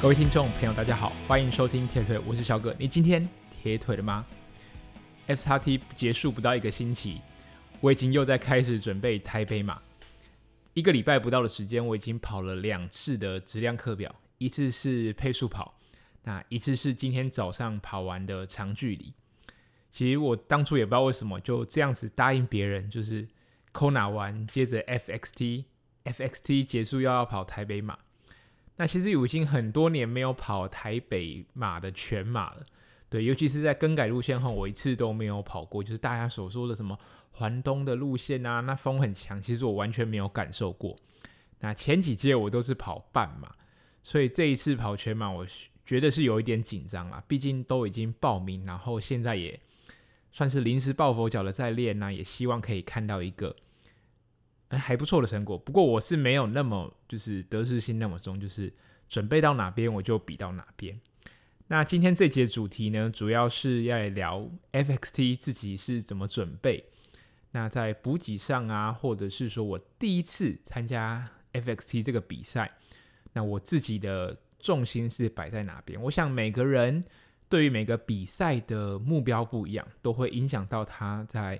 各位听众朋友，大家好，欢迎收听铁腿，我是小葛。你今天铁腿了吗？FXT 结束不到一个星期，我已经又在开始准备台北马。一个礼拜不到的时间，我已经跑了两次的质量课表，一次是配速跑，那一次是今天早上跑完的长距离。其实我当初也不知道为什么就这样子答应别人，就是 Kona 完，接着 FXT，FXT 结束又要跑台北马。那其实我已经很多年没有跑台北马的全马了，对，尤其是在更改路线后，我一次都没有跑过，就是大家所说的什么环东的路线啊，那风很强，其实我完全没有感受过。那前几届我都是跑半马，所以这一次跑全马，我觉得是有一点紧张啦，毕竟都已经报名，然后现在也算是临时抱佛脚的在练呢，也希望可以看到一个。还不错的成果，不过我是没有那么就是得失心那么重，就是准备到哪边我就比到哪边。那今天这节主题呢，主要是要聊 FXT 自己是怎么准备。那在补给上啊，或者是说我第一次参加 FXT 这个比赛，那我自己的重心是摆在哪边？我想每个人对于每个比赛的目标不一样，都会影响到他在。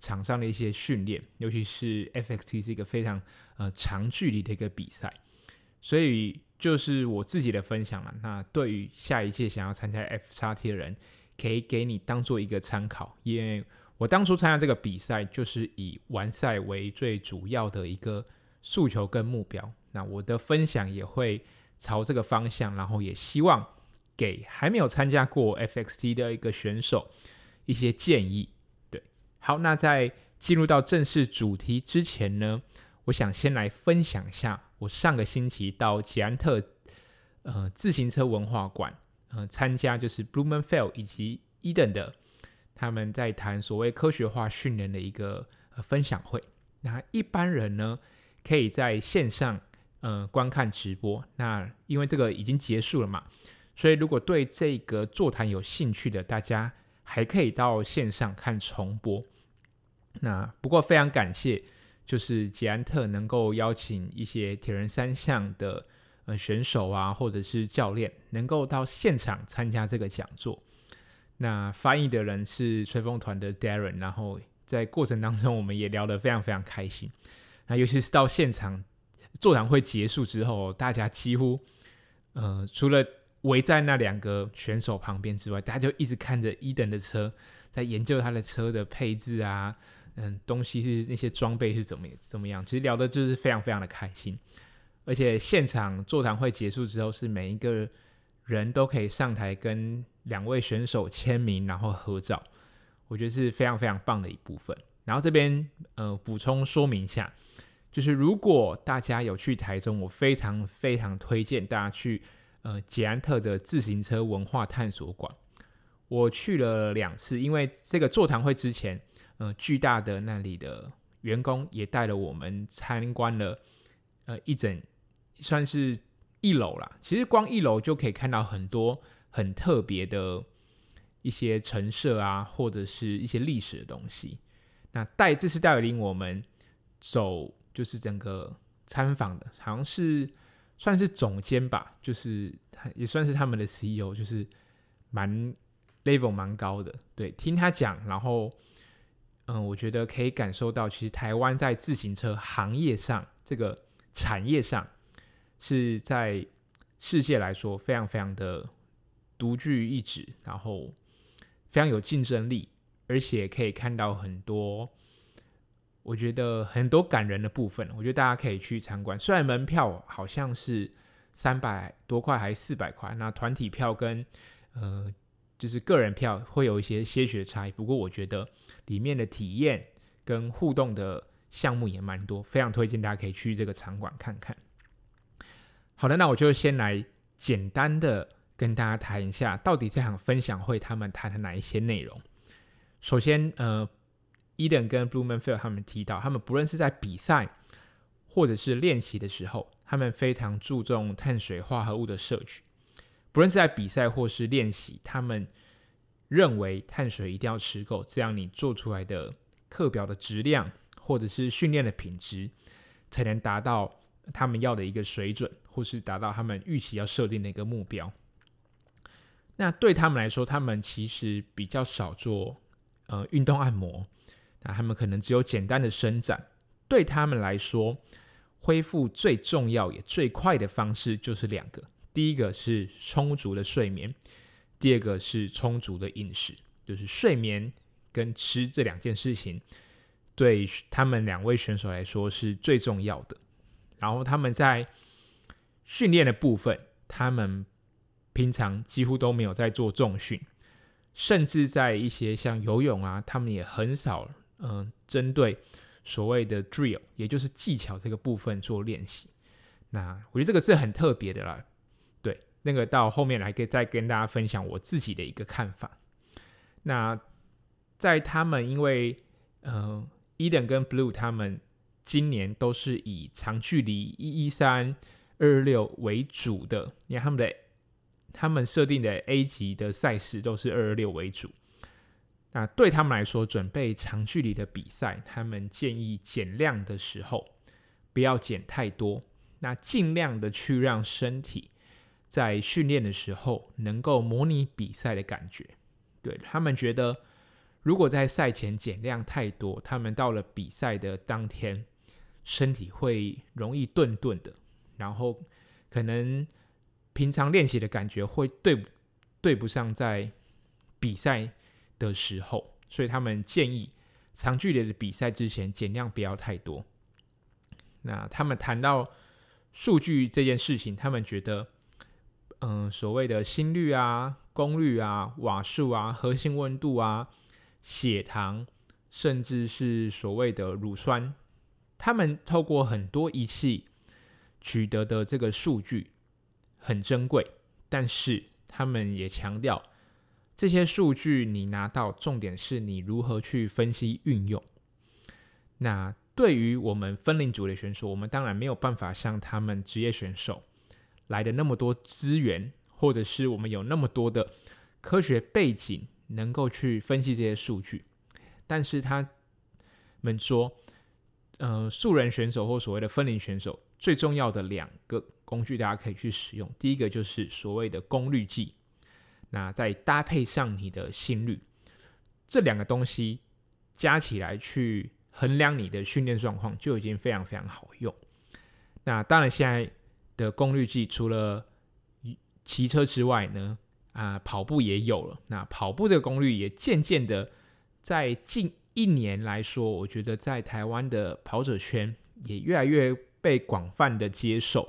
场上的一些训练，尤其是 FXT 是一个非常呃长距离的一个比赛，所以就是我自己的分享了。那对于下一届想要参加 FXT 的人，可以给你当做一个参考，因为我当初参加这个比赛就是以完赛为最主要的一个诉求跟目标。那我的分享也会朝这个方向，然后也希望给还没有参加过 FXT 的一个选手一些建议。好，那在进入到正式主题之前呢，我想先来分享一下我上个星期到捷安特呃自行车文化馆呃参加，就是 Blumenfeld 以及 Eden 的他们在谈所谓科学化训练的一个、呃、分享会。那一般人呢可以在线上呃观看直播，那因为这个已经结束了嘛，所以如果对这个座谈有兴趣的大家。还可以到线上看重播。那不过非常感谢，就是捷安特能够邀请一些铁人三项的呃选手啊，或者是教练，能够到现场参加这个讲座。那翻译的人是吹风团的 Darren，然后在过程当中我们也聊得非常非常开心。那尤其是到现场座谈会结束之后，大家几乎呃除了围在那两个选手旁边之外，大家就一直看着伊登的车，在研究他的车的配置啊，嗯，东西是那些装备是怎么怎么样，其实聊的就是非常非常的开心。而且现场座谈会结束之后，是每一个人都可以上台跟两位选手签名，然后合照，我觉得是非常非常棒的一部分。然后这边呃补充说明一下，就是如果大家有去台中，我非常非常推荐大家去。呃，捷安特的自行车文化探索馆，我去了两次。因为这个座谈会之前，呃，巨大的那里的员工也带了我们参观了，呃，一整算是一楼啦。其实光一楼就可以看到很多很特别的一些陈设啊，或者是一些历史的东西。那带这次带领我们走，就是整个参访的，好像是。算是总监吧，就是也算是他们的 CEO，就是蛮 level 蛮高的。对，听他讲，然后嗯，我觉得可以感受到，其实台湾在自行车行业上这个产业上是在世界来说非常非常的独具一帜，然后非常有竞争力，而且可以看到很多。我觉得很多感人的部分，我觉得大家可以去参观。虽然门票好像是三百多块还是四百块，那团体票跟呃就是个人票会有一些些许差异。不过我觉得里面的体验跟互动的项目也蛮多，非常推荐大家可以去这个场馆看看。好的，那我就先来简单的跟大家谈一下，到底这场分享会他们谈的哪一些内容。首先，呃。Eden 跟 Blummenfelt 他们提到，他们不论是在比赛或者是练习的时候，他们非常注重碳水化合物的摄取。不论是在比赛或是练习，他们认为碳水一定要吃够，这样你做出来的课表的质量或者是训练的品质才能达到他们要的一个水准，或是达到他们预期要设定的一个目标。那对他们来说，他们其实比较少做呃运动按摩，那他们可能只有简单的伸展。对他们来说，恢复最重要也最快的方式就是两个：第一个是充足的睡眠，第二个是充足的饮食。就是睡眠跟吃这两件事情，对他们两位选手来说是最重要的。然后他们在训练的部分，他们。平常几乎都没有在做重训，甚至在一些像游泳啊，他们也很少嗯针对所谓的 drill，也就是技巧这个部分做练习。那我觉得这个是很特别的啦。那个到后面来可以再跟大家分享我自己的一个看法。那在他们因为嗯 Eden 跟 Blue 他们今年都是以长距离一一三二二六为主的，你看他们的。他们设定的 A 级的赛事都是二二六为主，那对他们来说，准备长距离的比赛，他们建议减量的时候不要减太多，那尽量的去让身体在训练的时候能够模拟比赛的感觉。对，他们觉得，如果在赛前减量太多，他们到了比赛的当天，身体会容易顿顿的，然后可能。平常练习的感觉会对对不上在比赛的时候，所以他们建议长距离的比赛之前减量不要太多。那他们谈到数据这件事情，他们觉得，嗯、所谓的心率啊、功率啊、瓦数啊、核心温度啊、血糖，甚至是所谓的乳酸，他们透过很多仪器取得的这个数据。很珍贵，但是他们也强调，这些数据你拿到，重点是你如何去分析运用。那对于我们分龄组的选手，我们当然没有办法像他们职业选手来的那么多资源，或者是我们有那么多的科学背景，能够去分析这些数据。但是他们说，呃，素人选手或所谓的分龄选手，最重要的两个。工具大家可以去使用，第一个就是所谓的功率计，那再搭配上你的心率，这两个东西加起来去衡量你的训练状况，就已经非常非常好用。那当然，现在的功率计除了骑车之外呢，啊，跑步也有了。那跑步这个功率也渐渐的在近一年来说，我觉得在台湾的跑者圈也越来越被广泛的接受。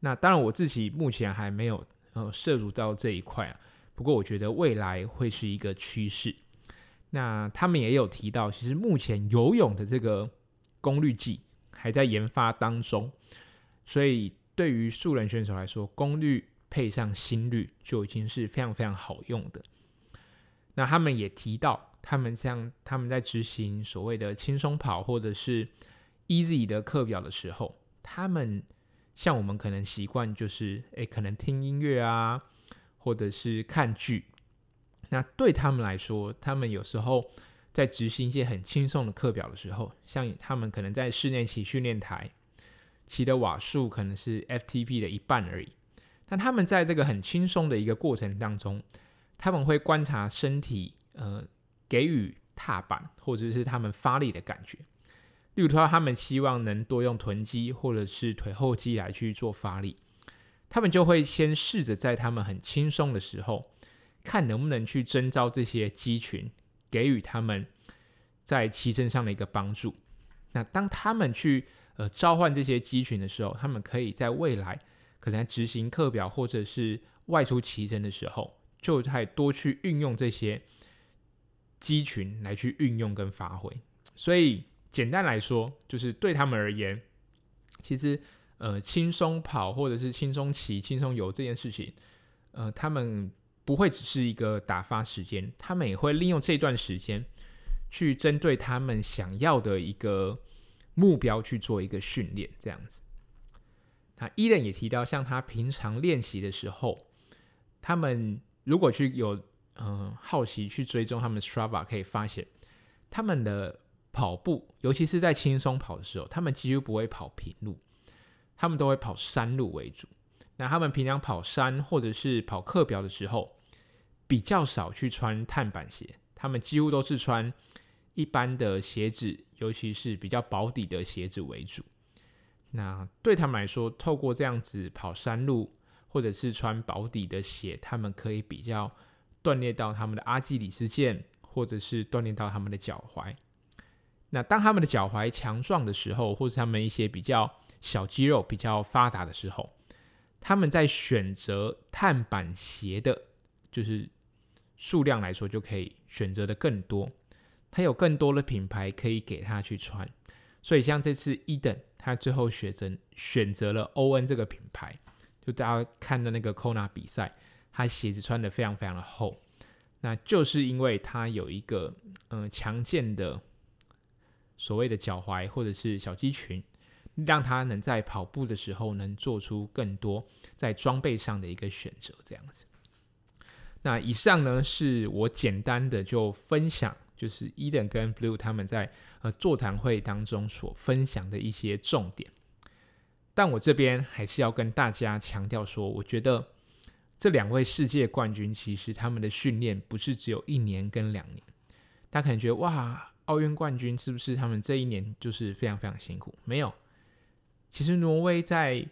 那当然，我自己目前还没有呃涉足到这一块啊。不过，我觉得未来会是一个趋势。那他们也有提到，其实目前游泳的这个功率计还在研发当中，所以对于素人选手来说，功率配上心率就已经是非常非常好用的。那他们也提到，他们像他们在执行所谓的轻松跑或者是 easy 的课表的时候，他们。像我们可能习惯就是，诶，可能听音乐啊，或者是看剧。那对他们来说，他们有时候在执行一些很轻松的课表的时候，像他们可能在室内骑训练台，骑的瓦数可能是 FTP 的一半而已。但他们在这个很轻松的一个过程当中，他们会观察身体，呃，给予踏板或者是他们发力的感觉。例如说，他们希望能多用臀肌或者是腿后肌来去做发力，他们就会先试着在他们很轻松的时候，看能不能去征召这些肌群，给予他们在骑乘上的一个帮助。那当他们去呃召唤这些机群的时候，他们可以在未来可能执行课表或者是外出骑乘的时候，就再多去运用这些机群来去运用跟发挥。所以。简单来说，就是对他们而言，其实呃，轻松跑或者是轻松骑、轻松游这件事情，呃，他们不会只是一个打发时间，他们也会利用这段时间去针对他们想要的一个目标去做一个训练，这样子。那伊人也提到，像他平常练习的时候，他们如果去有嗯、好奇去追踪他们 Strava，可以发现他们的。跑步，尤其是在轻松跑的时候，他们几乎不会跑平路，他们都会跑山路为主。那他们平常跑山或者是跑课表的时候，比较少去穿碳板鞋，他们几乎都是穿一般的鞋子，尤其是比较薄底的鞋子为主。那对他们来说，透过这样子跑山路，或者是穿薄底的鞋，他们可以比较锻炼到他们的阿基里斯腱，或者是锻炼到他们的脚踝。那当他们的脚踝强壮的时候，或者他们一些比较小肌肉比较发达的时候，他们在选择碳板鞋的，就是数量来说，就可以选择的更多。他有更多的品牌可以给他去穿，所以像这次 Eden，他最后选择选择了 ON 这个品牌。就大家看的那个 Kona 比赛，他鞋子穿的非常非常的厚，那就是因为他有一个嗯强健的所谓的脚踝或者是小肌群，让他能在跑步的时候能做出更多在装备上的一个选择，这样子。那以上呢是我简单的就分享，就是 Eden 跟 Blue 他们在呃座谈会当中所分享的一些重点。但我这边还是要跟大家强调说，我觉得这两位世界冠军其实他们的训练不是只有一年跟两年。大家可能觉得哇，奥运冠军是不是他们这一年就是非常非常辛苦？没有，其实挪威在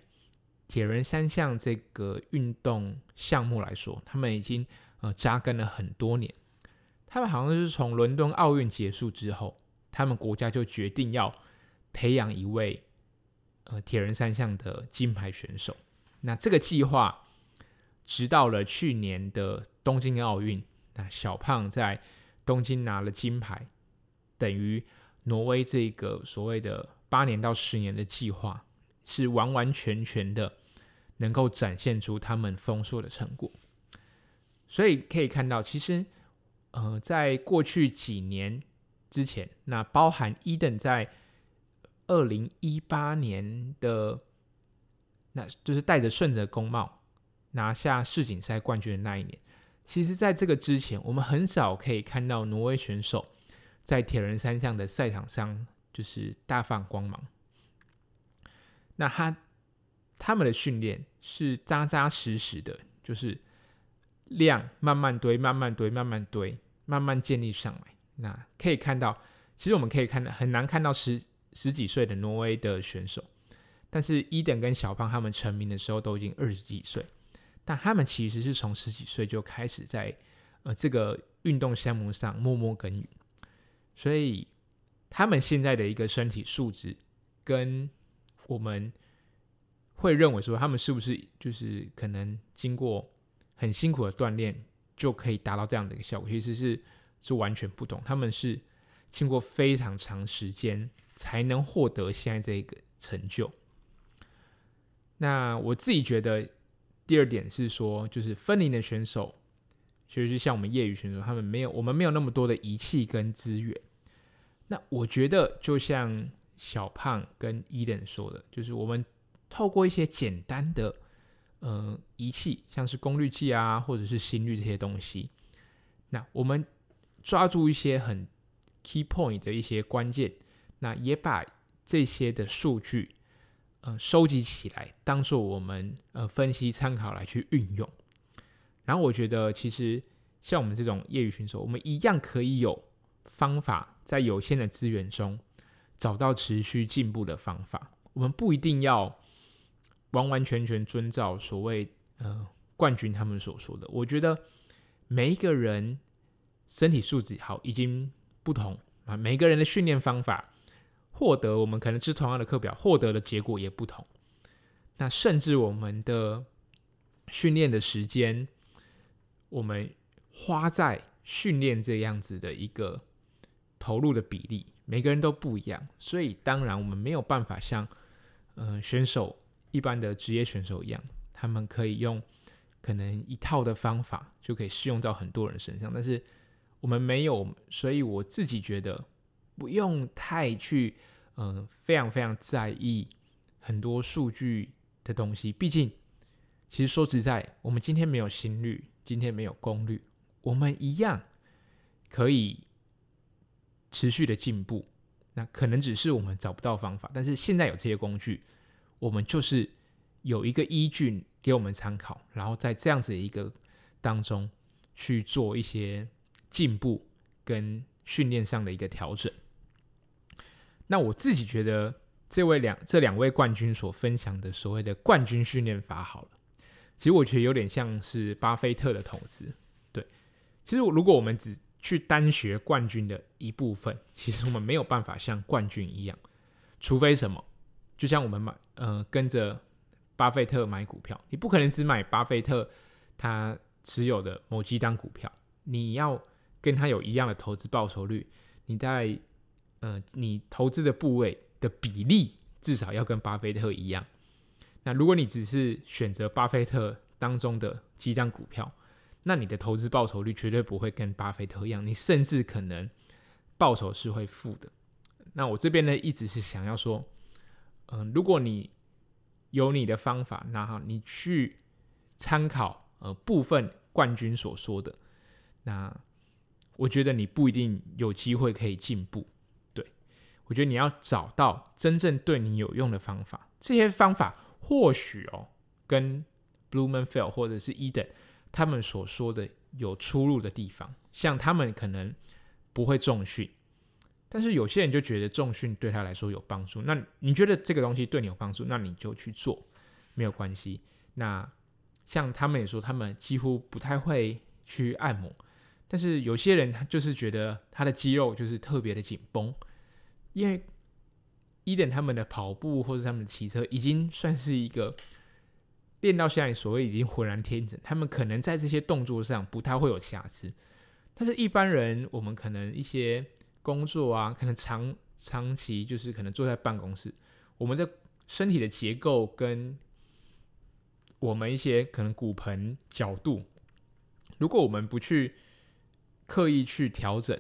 铁人三项这个运动项目来说，他们已经呃扎根了很多年。他们好像是从伦敦奥运结束之后，他们国家就决定要培养一位。呃，铁人三项的金牌选手，那这个计划直到了去年的东京奥运，那小胖在东京拿了金牌，等于挪威这个所谓的八年到十年的计划，是完完全全的能够展现出他们丰硕的成果。所以可以看到，其实呃，在过去几年之前，那包含伊登在。二零一八年的，那就是带着顺泽工帽拿下世锦赛冠军的那一年。其实，在这个之前，我们很少可以看到挪威选手在铁人三项的赛场上就是大放光芒。那他他们的训练是扎扎实实的，就是量慢慢堆、慢慢堆、慢慢堆、慢慢建立上来。那可以看到，其实我们可以看到很难看到十。十几岁的挪威的选手，但是伊登跟小胖他们成名的时候都已经二十几岁，但他们其实是从十几岁就开始在呃这个运动项目上默默耕耘，所以他们现在的一个身体素质，跟我们会认为说他们是不是就是可能经过很辛苦的锻炼就可以达到这样的一个效果，其实是是完全不同，他们是经过非常长时间。才能获得现在这个成就。那我自己觉得，第二点是说，就是分龄的选手，就是像我们业余选手，他们没有我们没有那么多的仪器跟资源。那我觉得，就像小胖跟伊登说的，就是我们透过一些简单的呃仪器，像是功率计啊，或者是心率这些东西，那我们抓住一些很 key point 的一些关键。那也把这些的数据，呃，收集起来，当做我们呃分析参考来去运用。然后我觉得，其实像我们这种业余选手，我们一样可以有方法，在有限的资源中找到持续进步的方法。我们不一定要完完全全遵照所谓呃冠军他们所说的。我觉得每一个人身体素质好已经不同啊，每个人的训练方法。获得我们可能是同样的课表，获得的结果也不同。那甚至我们的训练的时间，我们花在训练这样子的一个投入的比例，每个人都不一样。所以当然我们没有办法像呃选手一般的职业选手一样，他们可以用可能一套的方法就可以适用到很多人身上。但是我们没有，所以我自己觉得。不用太去，嗯、非常非常在意很多数据的东西。毕竟，其实说实在，我们今天没有心率，今天没有功率，我们一样可以持续的进步。那可能只是我们找不到方法，但是现在有这些工具，我们就是有一个依据给我们参考，然后在这样子的一个当中去做一些进步跟训练上的一个调整。那我自己觉得，这位两这两位冠军所分享的所谓的冠军训练法，好了，其实我觉得有点像是巴菲特的投资。对，其实如果我们只去单学冠军的一部分，其实我们没有办法像冠军一样，除非什么，就像我们买呃跟着巴菲特买股票，你不可能只买巴菲特他持有的某几档股票，你要跟他有一样的投资报酬率，你在。呃，你投资的部位的比例至少要跟巴菲特一样。那如果你只是选择巴菲特当中的几档股票，那你的投资报酬率绝对不会跟巴菲特一样，你甚至可能报酬是会负的。那我这边呢，一直是想要说，嗯、如果你有你的方法，那好，你去参考呃部分冠军所说的，那我觉得你不一定有机会可以进步。对我觉得你要找到真正对你有用的方法，这些方法或许哦，跟 Blumenfeld 或者是 Eden 他们所说的有出入的地方。像他们可能不会重训，但是有些人就觉得重训对他来说有帮助。那你觉得这个东西对你有帮助，那你就去做，没有关系。那像他们也说，他们几乎不太会去按摩，但是有些人他就是觉得他的肌肉就是特别的紧绷。因为伊登他们的跑步或者他们的骑车已经算是一个练到现在所谓已经浑然天成，他们可能在这些动作上不太会有瑕疵。但是，一般人我们可能一些工作啊，可能长长期就是可能坐在办公室，我们的身体的结构跟我们一些可能骨盆角度，如果我们不去刻意去调整。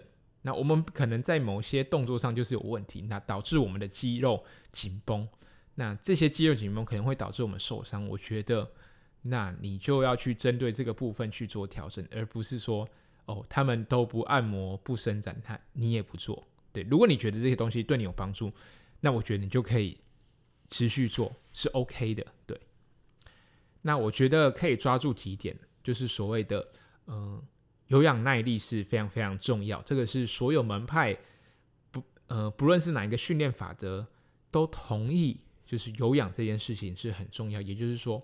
那我们可能在某些动作上就是有问题，那导致我们的肌肉紧绷，那这些肌肉紧绷可能会导致我们受伤。我觉得，那你就要去针对这个部分去做调整，而不是说哦，他们都不按摩、不伸展，他你也不做。对，如果你觉得这些东西对你有帮助，那我觉得你就可以持续做，是 OK 的。对，那我觉得可以抓住几点，就是所谓的嗯。有氧耐力是非常非常重要，这个是所有门派不呃不论是哪一个训练法则都同意，就是有氧这件事情是很重要。也就是说，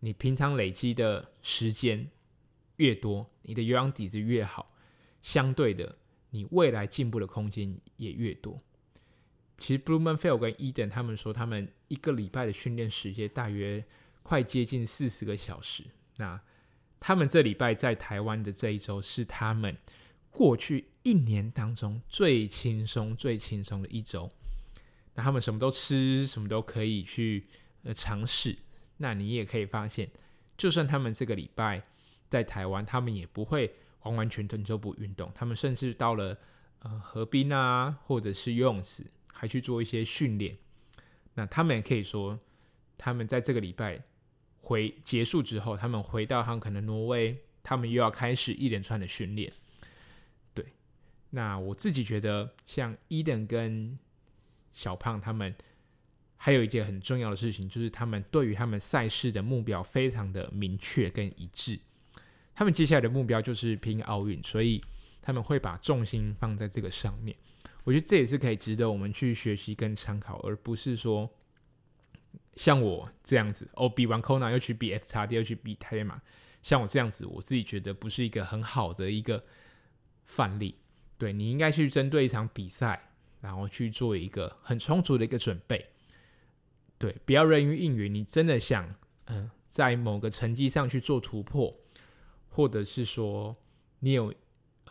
你平常累积的时间越多，你的有氧底子越好，相对的，你未来进步的空间也越多。其实 Blumenfeld 跟 Eden 他们说，他们一个礼拜的训练时间大约快接近四十个小时。那他们这礼拜在台湾的这一周是他们过去一年当中最轻松、最轻松的一周。那他们什么都吃，什么都可以去呃尝试。那你也可以发现，就算他们这个礼拜在台湾，他们也不会完完全全就不运动。他们甚至到了呃河滨啊，或者是游泳池，还去做一些训练。那他们也可以说，他们在这个礼拜。回结束之后，他们回到他们可能挪威，他们又要开始一连串的训练。对，那我自己觉得，像伊登跟小胖他们，还有一件很重要的事情，就是他们对于他们赛事的目标非常的明确跟一致。他们接下来的目标就是拼奥运，所以他们会把重心放在这个上面。我觉得这也是可以值得我们去学习跟参考，而不是说。像我这样子，哦，比完 Kona 又去比 FXD，又去比泰马，像我这样子，我自己觉得不是一个很好的一个范例。对，你应该去针对一场比赛，然后去做一个很充足的一个准备。对，不要人云亦云。你真的想，嗯、在某个成绩上去做突破，或者是说你有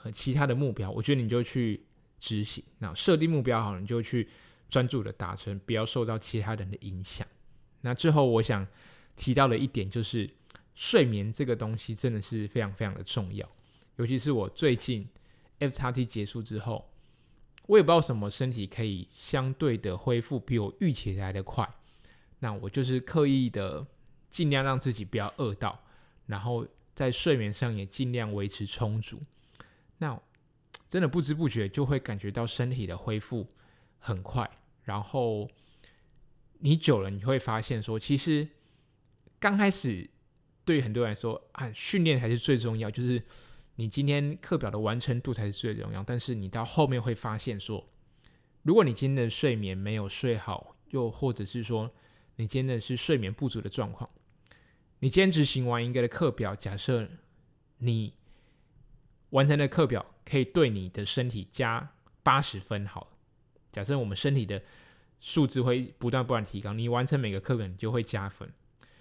呃其他的目标，我觉得你就去执行。那设定目标好，你就去专注的达成，不要受到其他人的影响。那最后，我想提到的一点就是，睡眠这个东西真的是非常非常的重要。尤其是我最近 FXT 结束之后，我也不知道什么身体可以相对的恢复比我预期来的快。那我就是刻意的尽量让自己不要饿到，然后在睡眠上也尽量维持充足。那真的不知不觉就会感觉到身体的恢复很快，然后。你久了你会发现说，其实刚开始对于很多人来说啊，训练才是最重要，就是你今天课表的完成度才是最重要。但是你到后面会发现说，如果你今天的睡眠没有睡好，又或者是说你今天的是睡眠不足的状况，你今天执行完一个的课表，假设你完成的课表可以对你的身体加八十分，好，假设我们身体的。数字会不断不断提高，你完成每个课表你就会加分。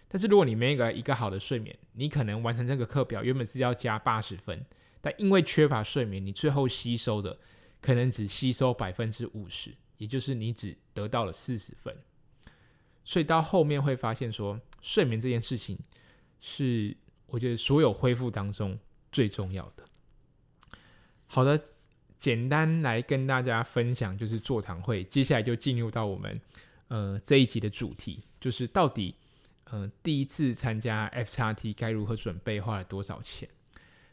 但是如果你没有一个好的睡眠，你可能完成这个课表原本是要加八十分，但因为缺乏睡眠，你最后吸收的可能只吸收百分之五十，也就是你只得到了四十分。所以到后面会发现说，睡眠这件事情是我觉得所有恢复当中最重要的。好的。简单来跟大家分享，就是座谈会。接下来就进入到我们呃这一集的主题，就是到底呃第一次参加 FXT 该如何准备，花了多少钱？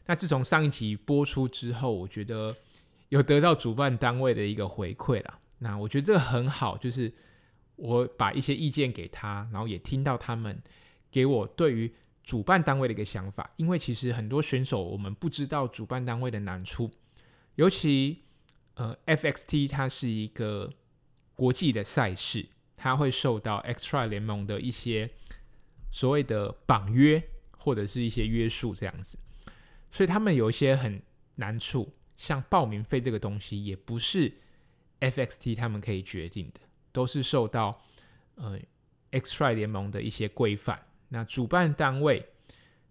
那自从上一集播出之后，我觉得有得到主办单位的一个回馈啦。那我觉得这个很好，就是我把一些意见给他，然后也听到他们给我对于主办单位的一个想法。因为其实很多选手我们不知道主办单位的难处。尤其，呃，FXT 它是一个国际的赛事，它会受到 XTRA 联盟的一些所谓的绑约或者是一些约束这样子，所以他们有一些很难处，像报名费这个东西也不是 FXT 他们可以决定的，都是受到呃 XTRA 联盟的一些规范。那主办单位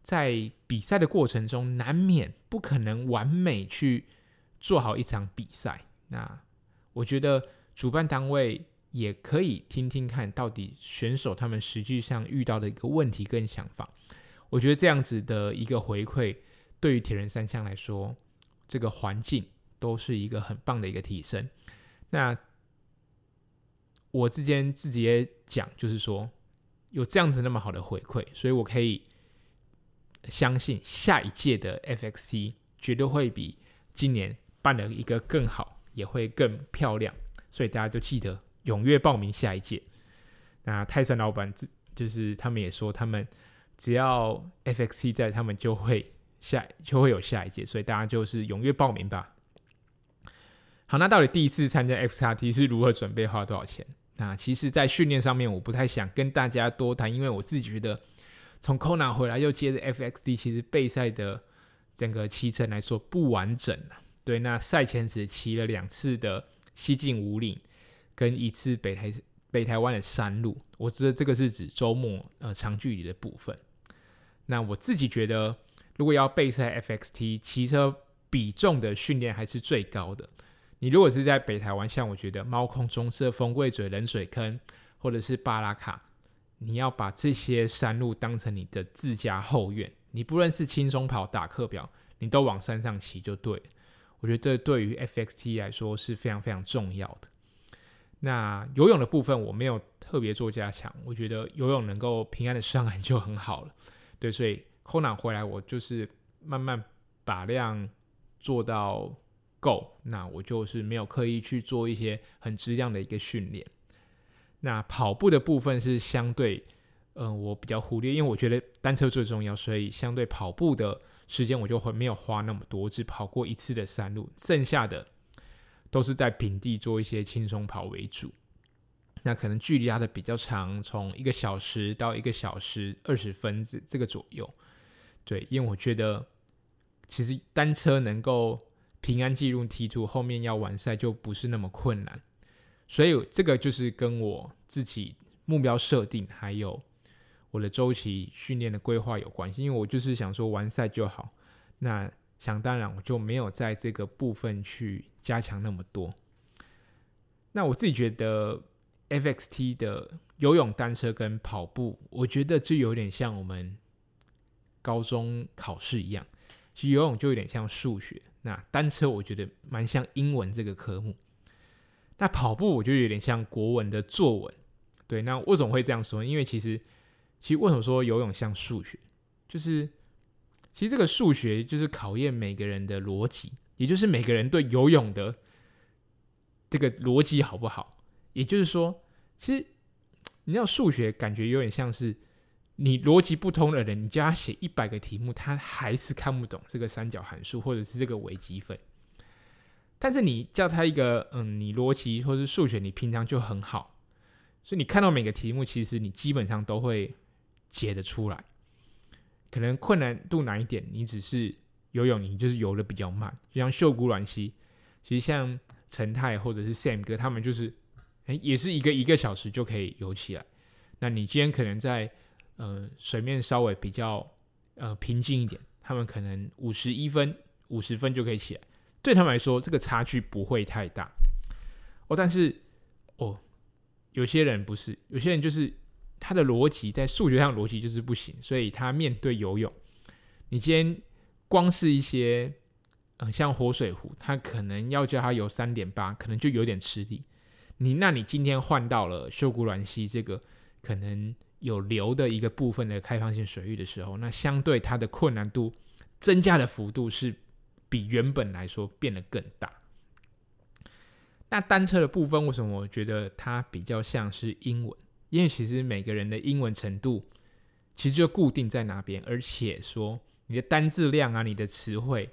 在比赛的过程中，难免不可能完美去。做好一场比赛，那我觉得主办单位也可以听听看到底选手他们实际上遇到的一个问题跟想法。我觉得这样子的一个回馈，对于铁人三项来说，这个环境都是一个很棒的一个提升。那我之前自己也讲，就是说有这样子那么好的回馈，所以我可以相信下一届的 FXT 绝对会比今年。办了一个更好，也会更漂亮，所以大家就记得踊跃报名下一届。那泰山老板自就是他们也说，他们只要 FXT 在，他们就会下就会有下一届，所以大家就是踊跃报名吧。好，那到底第一次参加 FXT 是如何准备，花多少钱？那其实，在训练上面，我不太想跟大家多谈，因为我自己觉得从 Kona 回来又接着 FXT，其实备赛的整个骑程来说不完整。对，那赛前只骑了两次的西进五岭，跟一次北台北台湾的山路。我觉得这个是指周末呃长距离的部分。那我自己觉得，如果要备赛 FXT，骑车比重的训练还是最高的。你如果是在北台湾，像我觉得猫空、中社、风柜嘴、冷水坑，或者是巴拉卡，你要把这些山路当成你的自家后院。你不论是轻松跑、打课表，你都往山上骑就对。我觉得这对于 FXT 来说是非常非常重要的。那游泳的部分我没有特别做加强，我觉得游泳能够平安的上岸就很好了。对，所以 Kona 回来我就是慢慢把量做到够，那我就是没有刻意去做一些很质量的一个训练。那跑步的部分是相对，嗯、我比较忽略，因为我觉得单车最重要，所以相对跑步的。时间我就会没有花那么多，只跑过一次的山路，剩下的都是在平地做一些轻松跑为主。那可能距离拉的比较长，从一个小时到一个小时二十分这这个左右。对，因为我觉得其实单车能够平安记录 T2，后面要完赛就不是那么困难。所以这个就是跟我自己目标设定还有。我的周期训练的规划有关系，因为我就是想说完赛就好。那想当然，我就没有在这个部分去加强那么多。那我自己觉得，FXT 的游泳、单车跟跑步，我觉得这有点像我们高中考试一样。其实游泳就有点像数学，那单车我觉得蛮像英文这个科目。那跑步我觉得有点像国文的作文。对，那为什么会这样说？因为其实。其实为什么说游泳像数学？就是其实这个数学就是考验每个人的逻辑，也就是每个人对游泳的这个逻辑好不好？也就是说，其实你要数学感觉有点像是你逻辑不通的人，你叫他写一百个题目，他还是看不懂这个三角函数或者是这个微积分。但是你叫他一个，嗯，你逻辑或是数学你平常就很好，所以你看到每个题目，其实你基本上都会解得出来。可能困难度难一点，你只是游泳，你就是游得比较慢，就像秀姑卵溪。其实像陈太或者是 Sam 哥，他们就是，哎，也是一个一个小时就可以游起来。那你今天可能在，呃，水面稍微比较，呃，平静一点，他们可能五十一分、五十分就可以起来。对他们来说，这个差距不会太大哦。但是哦，有些人不是，有些人就是他的逻辑在数学上逻辑就是不行，所以他面对游泳，你今天光是一些嗯、呃，像活水湖，他可能要叫他游三点八，可能就有点吃力。你那你今天换到了秀姑峦溪这个可能有流的一个部分的开放性水域的时候，那相对它的困难度增加的幅度是。比原本来说变得更大。那单车的部分，为什么我觉得它比较像是英文？因为其实每个人的英文程度其实就固定在那边，而且说你的单字量啊，你的词汇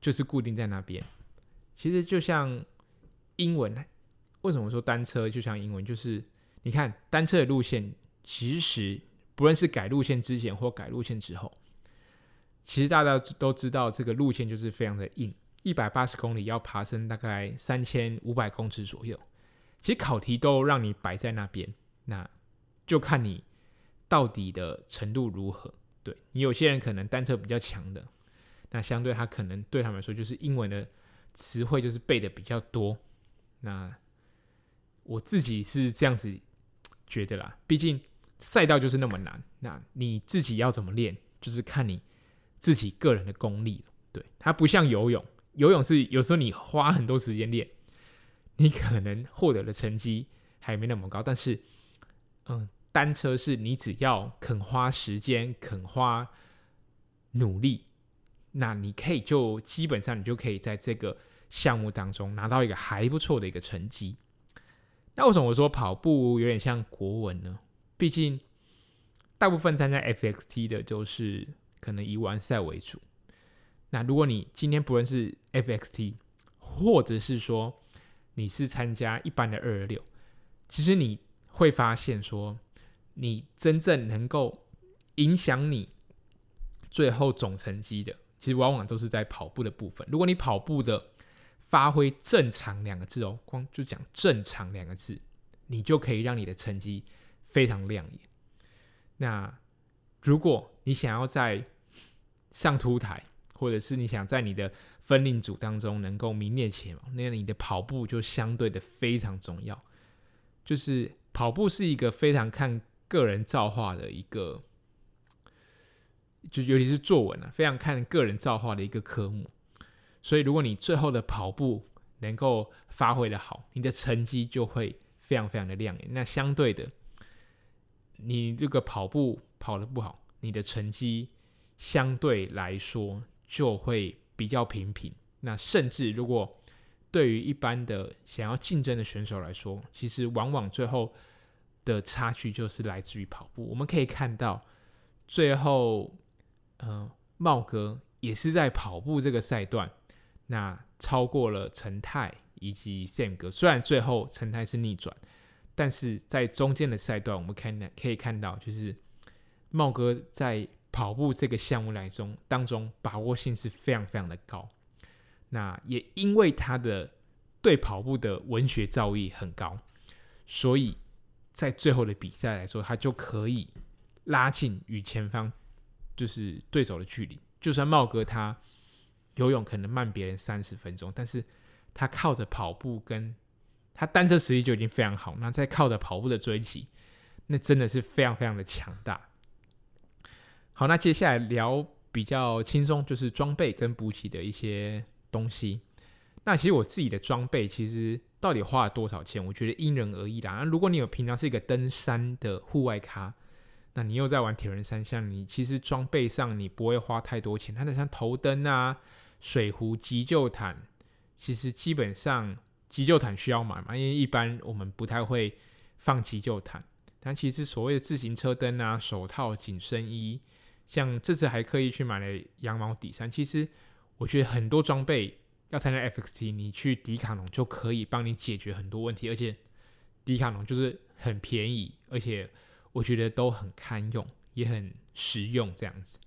就是固定在那边。其实就像英文，为什么说单车就像英文？就是你看单车的路线，其实不论是改路线之前或改路线之后。其实大家都知道，这个路线就是非常的硬，一百八十公里要爬升大概三千五百公尺左右。其实考题都让你摆在那边，那就看你到底的程度如何。对，你有些人可能单车比较强的，那相对他可能对他们来说就是英文的词汇就是背的比较多。那我自己是这样子觉得啦，毕竟赛道就是那么难，那你自己要怎么练，就是看你。自己个人的功力，对，它不像游泳，游泳是有时候你花很多时间练，你可能获得的成绩还没那么高。但是，嗯，单车是你只要肯花时间、肯花努力，那你可以就基本上你就可以在这个项目当中拿到一个还不错的一个成绩。那为什么我说跑步有点像国文呢？毕竟大部分参加 FXT 的就是。可能以完赛为主。那如果你今天不论是 FXT，或者是说你是参加一般的二二六，其实你会发现说，你真正能够影响你最后总成绩的，其实往往都是在跑步的部分。如果你跑步的发挥正常两个字哦，光就讲正常两个字，你就可以让你的成绩非常亮眼。那如果你想要在上凸台，或者是你想在你的分令组当中能够名列前茅，那你的跑步就相对的非常重要。就是跑步是一个非常看个人造化的一个，就尤其是作文啊，非常看个人造化的一个科目。所以，如果你最后的跑步能够发挥的好，你的成绩就会非常非常的亮眼。那相对的，你这个跑步跑得不好，你的成绩。相对来说就会比较平平。那甚至如果对于一般的想要竞争的选手来说，其实往往最后的差距就是来自于跑步。我们可以看到，最后，嗯、呃，茂哥也是在跑步这个赛段，那超过了陈泰以及 Sam 哥。虽然最后陈泰是逆转，但是在中间的赛段，我们看可以看到，就是茂哥在。跑步这个项目来中当中，把握性是非常非常的高。那也因为他的对跑步的文学造诣很高，所以在最后的比赛来说，他就可以拉近与前方就是对手的距离。就算茂哥他游泳可能慢别人三十分钟，但是他靠着跑步跟他单车实力就已经非常好，那再靠着跑步的追击，那真的是非常非常的强大。好，那接下来聊比较轻松，就是装备跟补给的一些东西。那其实我自己的装备，其实到底花了多少钱？我觉得因人而异啦。那如果你有平常是一个登山的户外咖，那你又在玩铁人三项，你其实装备上你不会花太多钱。它的像头灯啊、水壶、急救毯，其实基本上急救毯需要买嘛，因为一般我们不太会放急救毯。但其实所谓的自行车灯啊、手套、紧身衣，像这次还刻意去买了羊毛底衫。其实我觉得很多装备要参加 FXT，你去迪卡侬就可以帮你解决很多问题，而且迪卡侬就是很便宜，而且我觉得都很堪用，也很实用这样子。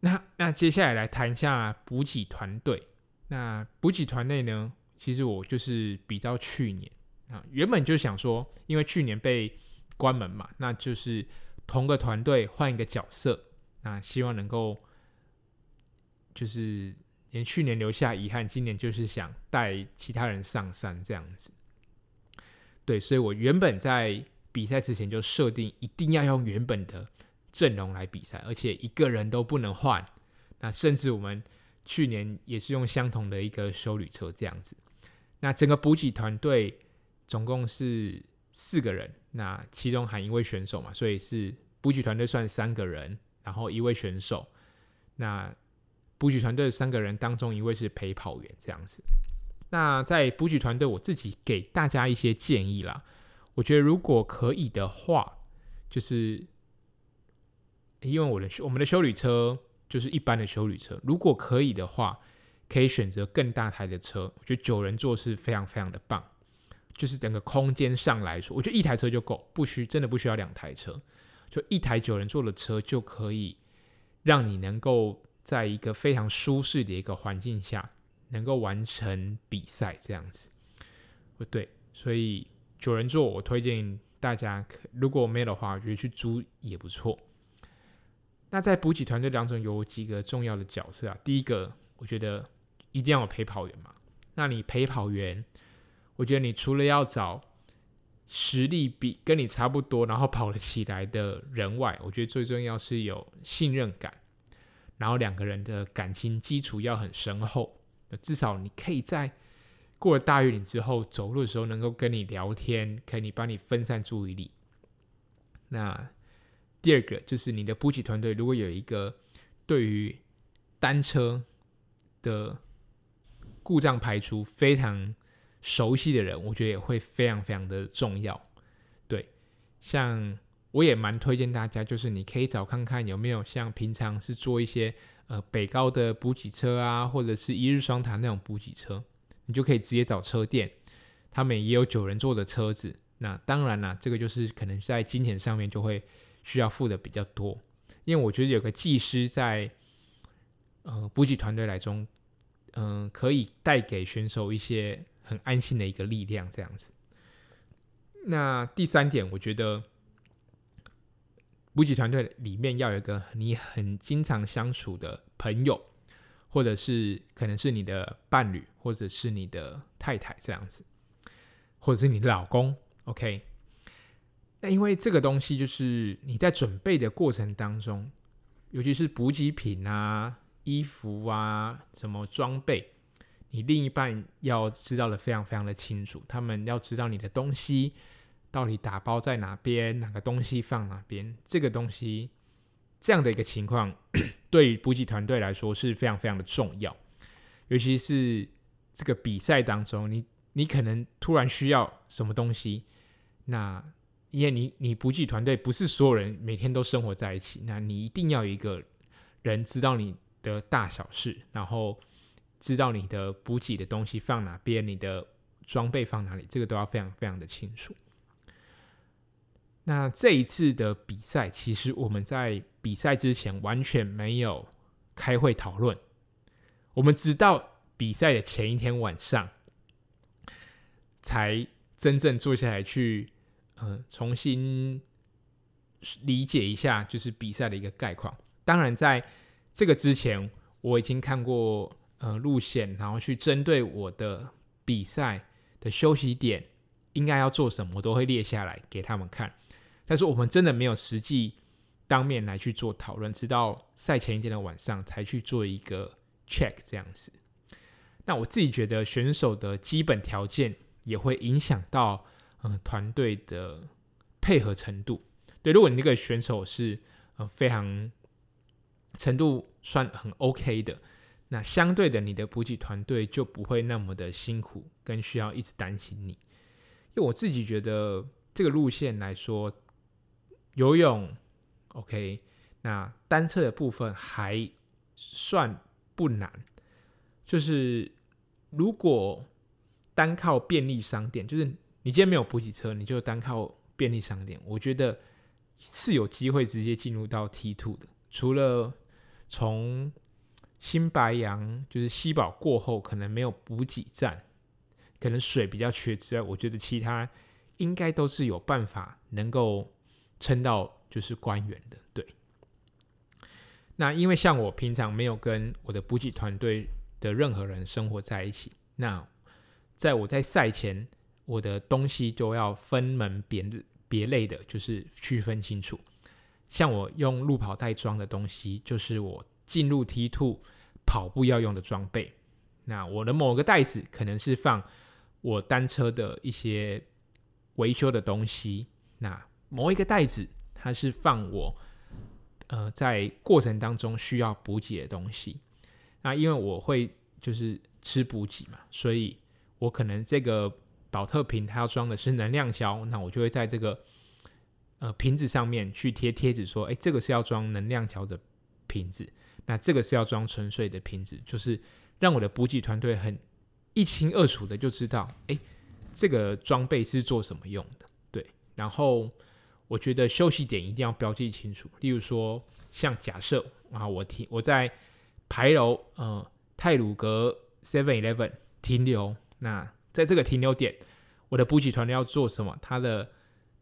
那那接下来来谈一下补给团队。那补给团队呢，其实我就是比到去年啊，原本就想说，因为去年被关门嘛，那就是同个团队换一个角色，那希望能够就是连去年留下遗憾，今年就是想带其他人上山这样子。对，所以我原本在比赛之前就设定一定要用原本的阵容来比赛，而且一个人都不能换。那甚至我们。去年也是用相同的一个修旅车这样子，那整个补给团队总共是四个人，那其中含一位选手嘛，所以是补给团队算三个人，然后一位选手。那补给团队的三个人当中，一位是陪跑员这样子。那在补给团队，我自己给大家一些建议啦。我觉得如果可以的话，就是因为我的我们的修理车。就是一般的修理车，如果可以的话，可以选择更大台的车。我觉得九人座是非常非常的棒，就是整个空间上来说，我觉得一台车就够，不需真的不需要两台车，就一台九人座的车就可以让你能够在一个非常舒适的一个环境下，能够完成比赛这样子。不对，所以九人座我推荐大家，如果没有的话，我觉得去租也不错。那在补给团队当中有几个重要的角色啊？第一个，我觉得一定要有陪跑员嘛。那你陪跑员，我觉得你除了要找实力比跟你差不多，然后跑得起来的人外，我觉得最重要是有信任感，然后两个人的感情基础要很深厚。至少你可以在过了大雨岭之后走路的时候，能够跟你聊天，可以帮你分散注意力。那第二个就是你的补给团队，如果有一个对于单车的故障排除非常熟悉的人，我觉得也会非常非常的重要。对，像我也蛮推荐大家，就是你可以找看看有没有像平常是做一些呃北高的补给车啊，或者是一日双塔那种补给车，你就可以直接找车店，他们也有九人座的车子。那当然啦，这个就是可能在金钱上面就会。需要付的比较多，因为我觉得有个技师在，呃，补给团队来中，嗯、可以带给选手一些很安心的一个力量，这样子。那第三点，我觉得补给团队里面要有一个你很经常相处的朋友，或者是可能是你的伴侣，或者是你的太太这样子，或者是你的老公，OK。那因为这个东西就是你在准备的过程当中，尤其是补给品啊、衣服啊、什么装备，你另一半要知道的非常非常的清楚。他们要知道你的东西到底打包在哪边，哪个东西放哪边。这个东西这样的一个情况，对于补给团队来说是非常非常的重要。尤其是这个比赛当中，你你可能突然需要什么东西，那。因为你你补给团队不是所有人每天都生活在一起，那你一定要有一个人知道你的大小事，然后知道你的补给的东西放哪边，你的装备放哪里，这个都要非常非常的清楚。那这一次的比赛，其实我们在比赛之前完全没有开会讨论，我们直到比赛的前一天晚上，才真正坐下来去。呃，重新理解一下，就是比赛的一个概况。当然，在这个之前，我已经看过呃路线，然后去针对我的比赛的休息点应该要做什么，我都会列下来给他们看。但是我们真的没有实际当面来去做讨论，直到赛前一天的晚上才去做一个 check 这样子。那我自己觉得选手的基本条件也会影响到。嗯，团队的配合程度，对，如果你那个选手是呃非常程度算很 OK 的，那相对的，你的补给团队就不会那么的辛苦，跟需要一直担心你。因为我自己觉得这个路线来说，游泳 OK，那单车的部分还算不难。就是如果单靠便利商店，就是你今天没有补给车，你就单靠便利商店，我觉得是有机会直接进入到 T two 的。除了从新白杨就是西宝过后，可能没有补给站，可能水比较缺之外，我觉得其他应该都是有办法能够撑到就是关原的。对，那因为像我平常没有跟我的补给团队的任何人生活在一起，那在我在赛前，我的东西都要分门别别类的，就是区分清楚。像我用路跑袋装的东西，就是我进入 T two 跑步要用的装备。那我的某个袋子可能是放我单车的一些维修的东西。那某一个袋子，它是放我呃在过程当中需要补给的东西。那因为我会就是吃补给嘛，所以我可能这个宝特瓶它要装的是能量胶，那我就会在这个呃瓶子上面去贴贴纸，说，哎，这个是要装能量条的瓶子，那这个是要装纯水的瓶子，就是让我的补给团队很一清二楚的就知道，哎，这个装备是做什么用的，对。然后我觉得休息点一定要标记清楚，例如说像假设啊，我停我在。牌楼，呃，泰鲁阁 Seven Eleven 停留。那在这个停留点，我的补给团队要做什么？他的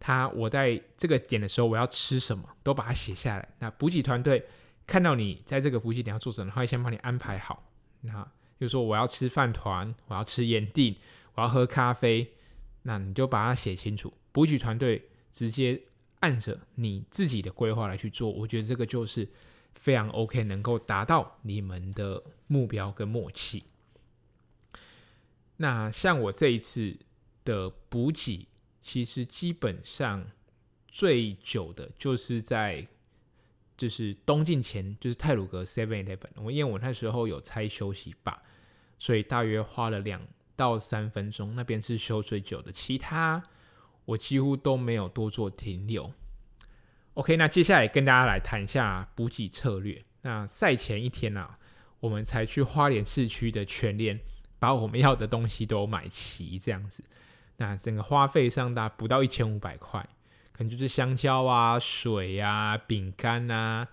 他，我在这个点的时候，我要吃什么，都把它写下来。那补给团队看到你在这个补给点要做什么，他会先帮你安排好。那就说，我要吃饭团，我要吃盐錠，我要喝咖啡，那你就把它写清楚。补给团队直接按着你自己的规划来去做，我觉得这个就是。非常 OK，能够达到你们的目标跟默契。那像我这一次的补给，其实基本上最久的就是在就是东进前，就是泰鲁格 Seven Eleven。我因为我那时候有拆休息吧，所以大约花了两到三分钟，那边是休最久的。其他我几乎都没有多做停留。OK，那接下来跟大家来谈一下补给策略。那赛前一天啊，我们才去花莲市区的全联，把我们要的东西都买齐，这样子。那整个花费上大不到一千五百块，可能就是香蕉啊、水啊、饼干啊，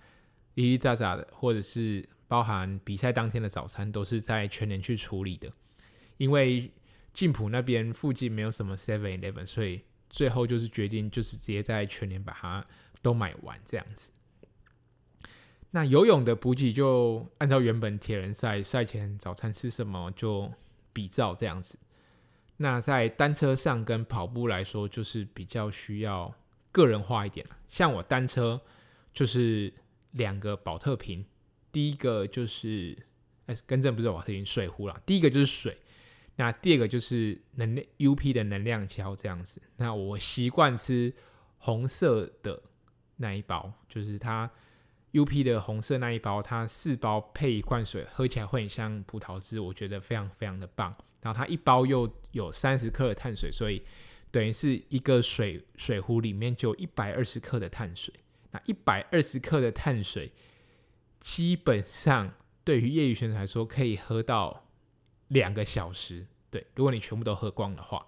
零零杂杂的，或者是包含比赛当天的早餐，都是在全年去处理的。因为静浦那边附近没有什么 Seven Eleven，所以最后就是决定就是直接在全年把它。都买完这样子，那游泳的补给就按照原本铁人赛赛前早餐吃什么就比照这样子。那在单车上跟跑步来说，就是比较需要个人化一点。像我单车就是两个宝特瓶，第一个就是哎，更正不是宝特瓶，水壶啦。第一个就是水，那第二个就是能量 UP 的能量胶这样子。那我习惯吃红色的。那一包就是它 UP 的红色那一包，它四包配一罐水，喝起来会很像葡萄汁，我觉得非常非常的棒。然后它一包又有三十克的碳水，所以等于是一个水水壶里面就一百二十克的碳水。那一百二十克的碳水，基本上对于业余选手来说，可以喝到两个小时。对，如果你全部都喝光的话。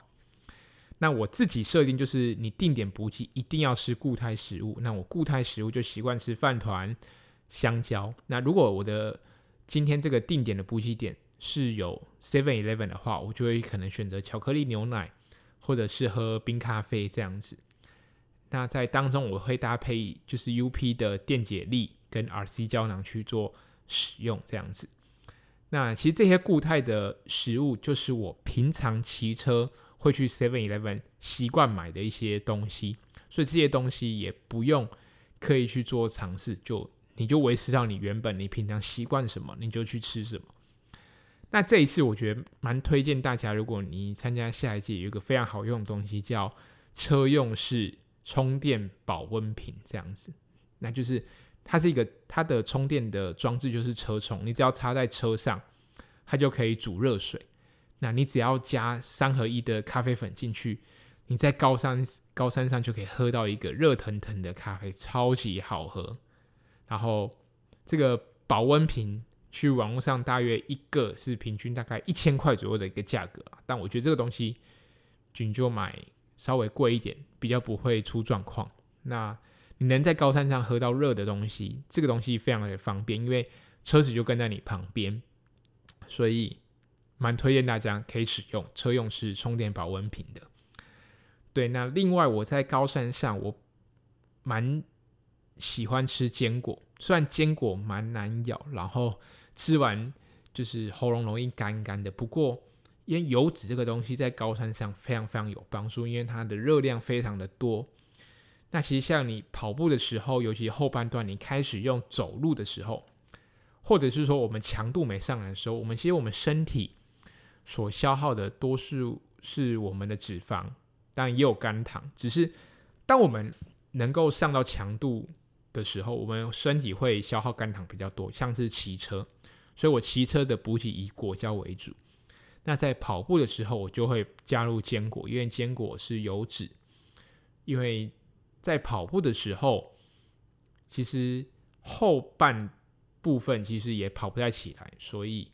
那我自己设定就是，你定点补给一定要吃固态食物。那我固态食物就习惯吃饭团、香蕉。那如果我的今天这个定点的补给点是有 Seven Eleven 的话，我就会可能选择巧克力牛奶，或者是喝冰咖啡这样子。那在当中我会搭配就是 UP 的电解力跟 RC 胶囊去做使用这样子。那其实这些固态的食物就是我平常骑车。会去 Seven Eleven 习惯买的一些东西，所以这些东西也不用刻意去做尝试，就你就维持到你原本你平常习惯什么，你就去吃什么。那这一次我觉得蛮推荐大家，如果你参加下一届，有一个非常好用的东西叫车用式充电保温瓶，这样子，那就是它是一个它的充电的装置，就是车充，你只要插在车上，它就可以煮热水。那你只要加三合一的咖啡粉进去，你在高山高山上就可以喝到一个热腾腾的咖啡，超级好喝。然后这个保温瓶去网络上大约一个是平均大概一千块左右的一个价格，但我觉得这个东西你就买稍微贵一点，比较不会出状况。那你能在高山上喝到热的东西，这个东西非常的方便，因为车子就跟在你旁边，所以蛮推荐大家可以使用车用式充电保温瓶的。对，那另外我在高山上，我蛮喜欢吃坚果，虽然坚果蛮难咬，然后吃完就是喉咙容易干干的。不过，因为油脂这个东西在高山上非常非常有帮助，因为它的热量非常的多。那其实像你跑步的时候，尤其后半段你开始用走路的时候，或者是说我们强度没上来的时候，我们其实我们身体所消耗的多数是我们的脂肪。当然也有肝糖，只是当我们能够上到强度的时候，我们身体会消耗肝糖比较多，像是骑车，所以我骑车的补给以果胶为主。那在跑步的时候，我就会加入坚果，因为坚果是油脂。因为在跑步的时候，其实后半部分其实也跑不太起来，所以。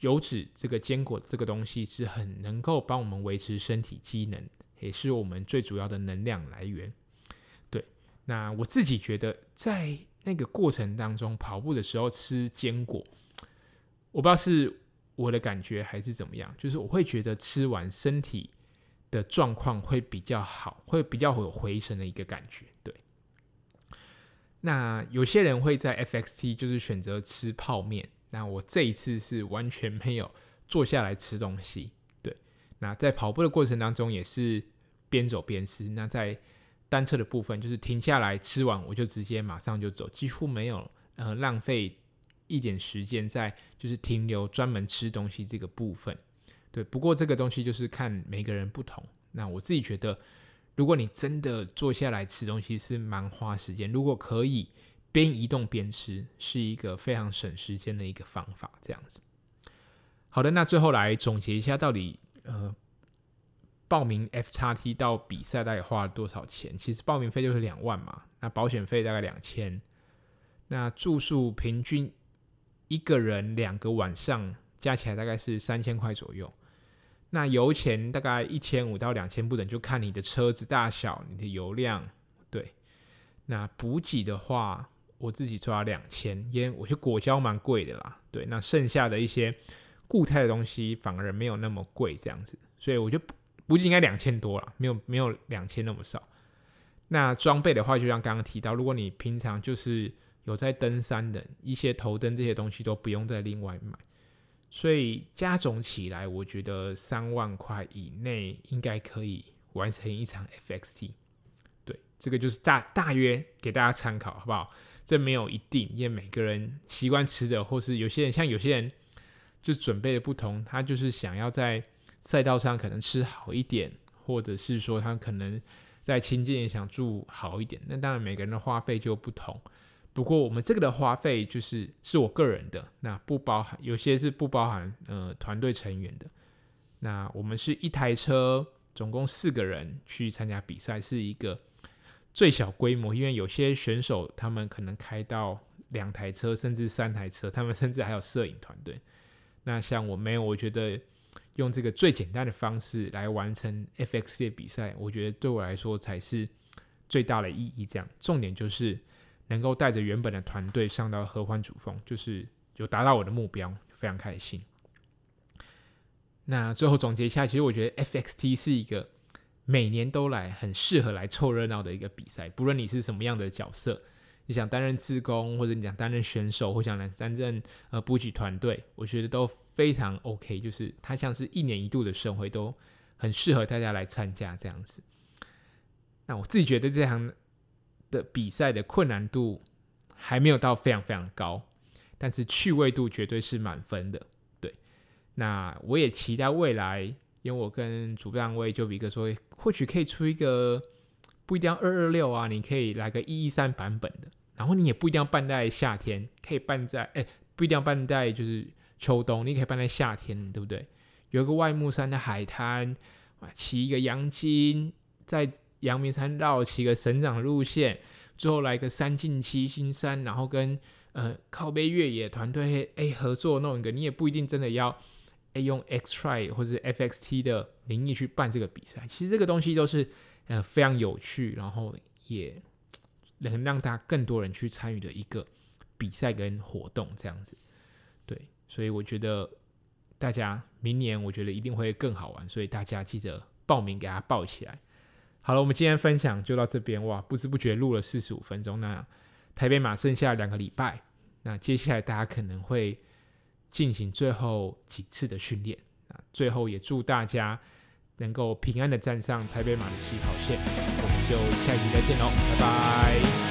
油脂这个坚果这个东西是很能够帮我们维持身体机能，也是我们最主要的能量来源。那我自己觉得在那个过程当中跑步的时候吃坚果，我不知道是我的感觉还是怎么样，就是我会觉得吃完身体的状况会比较好，会比较有回神的一个感觉。对，那有些人会在 FXT 就是选择吃泡面。那我这一次是完全没有坐下来吃东西，对。那在跑步的过程当中也是边走边吃。那在单车的部分，就是停下来吃完我就直接马上就走，几乎没有呃浪费一点时间在就是停留专门吃东西这个部分。对，不过这个东西就是看每个人不同。那我自己觉得，如果你真的坐下来吃东西是蛮花时间，如果可以。边移动边吃是一个非常省时间的一个方法，这样子。好的，那最后来总结一下，到底呃报名 FXT 到比赛大概花了多少钱？其实报名费就是两万嘛，那保险费大概两千，那住宿平均一个人两个晚上加起来大概是三千块左右，那油钱大概一千五到两千不等，就看你的车子大小、你的油量。对，那补给的话。我自己抓两千，因为我觉得果胶蛮贵的啦。对，那剩下的一些固态的东西反而没有那么贵，这样子，所以我觉估计应该两千多了，没有没有两千那么少。那装备的话，就像刚刚提到，如果你平常就是有在登山的一些头灯这些东西都不用再另外买，所以加总起来，我觉得三万块以内应该可以完成一场 FXT。对，这个就是大大约给大家参考，好不好？这没有一定，因为每个人习惯吃的，或是有些人像有些人就准备的不同，他就是想要在赛道上可能吃好一点，或者是说他可能在清境也想住好一点。那当然每个人的花费就不同。不过我们这个的花费就是是我个人的，那不包含有些是不包含呃团队成员的。那我们是一台车，总共四个人去参加比赛，是一个。最小规模，因为有些选手他们可能开到两台车，甚至三台车，他们甚至还有摄影团队。那像我没有，我觉得用这个最简单的方式来完成 FXT 的比赛，我觉得对我来说才是最大的意义。这样，重点就是能够带着原本的团队上到合欢主峰，就是有达到我的目标，非常开心。那最后总结一下，其实我觉得 FXT 是一个。每年都来，很适合来凑热闹的一个比赛。不论你是什么样的角色，你想担任志工，或者你想担任选手，或想来担任呃补给团队，我觉得都非常 OK。就是它像是一年一度的盛会，都很适合大家来参加这样子。那我自己觉得这场的比赛的困难度还没有到非常非常高，但是趣味度绝对是满分的。对，那我也期待未来。因为我跟主办位就比哥说，或许可以出一个不一定要二二六啊，你可以来个一一三版本的，然后你也不一定要办在夏天，可以办在哎，不一定要办在就是秋冬，你可以办在夏天，对不对？有一个外木山的海滩，骑一个阳金，在阳明山绕骑个省长路线，最后来个三进七星山，然后跟呃靠背越野团队哎合作弄一个，你也不一定真的要哎用 X Try 或者 FXT 的名义去办这个比赛。其实这个东西都是呃非常有趣，然后也能让大家更多人去参与的一个比赛跟活动这样子。对，所以我觉得大家明年我觉得一定会更好玩，所以大家记得报名给他报起来。好了，我们今天分享就到这边哇，不知不觉录了四十五分钟。那台北马剩下两个礼拜，那接下来大家可能会进行最后几次的训练。那最后也祝大家能够平安的站上台北马的起跑线。我们就下一集再见喽，拜拜。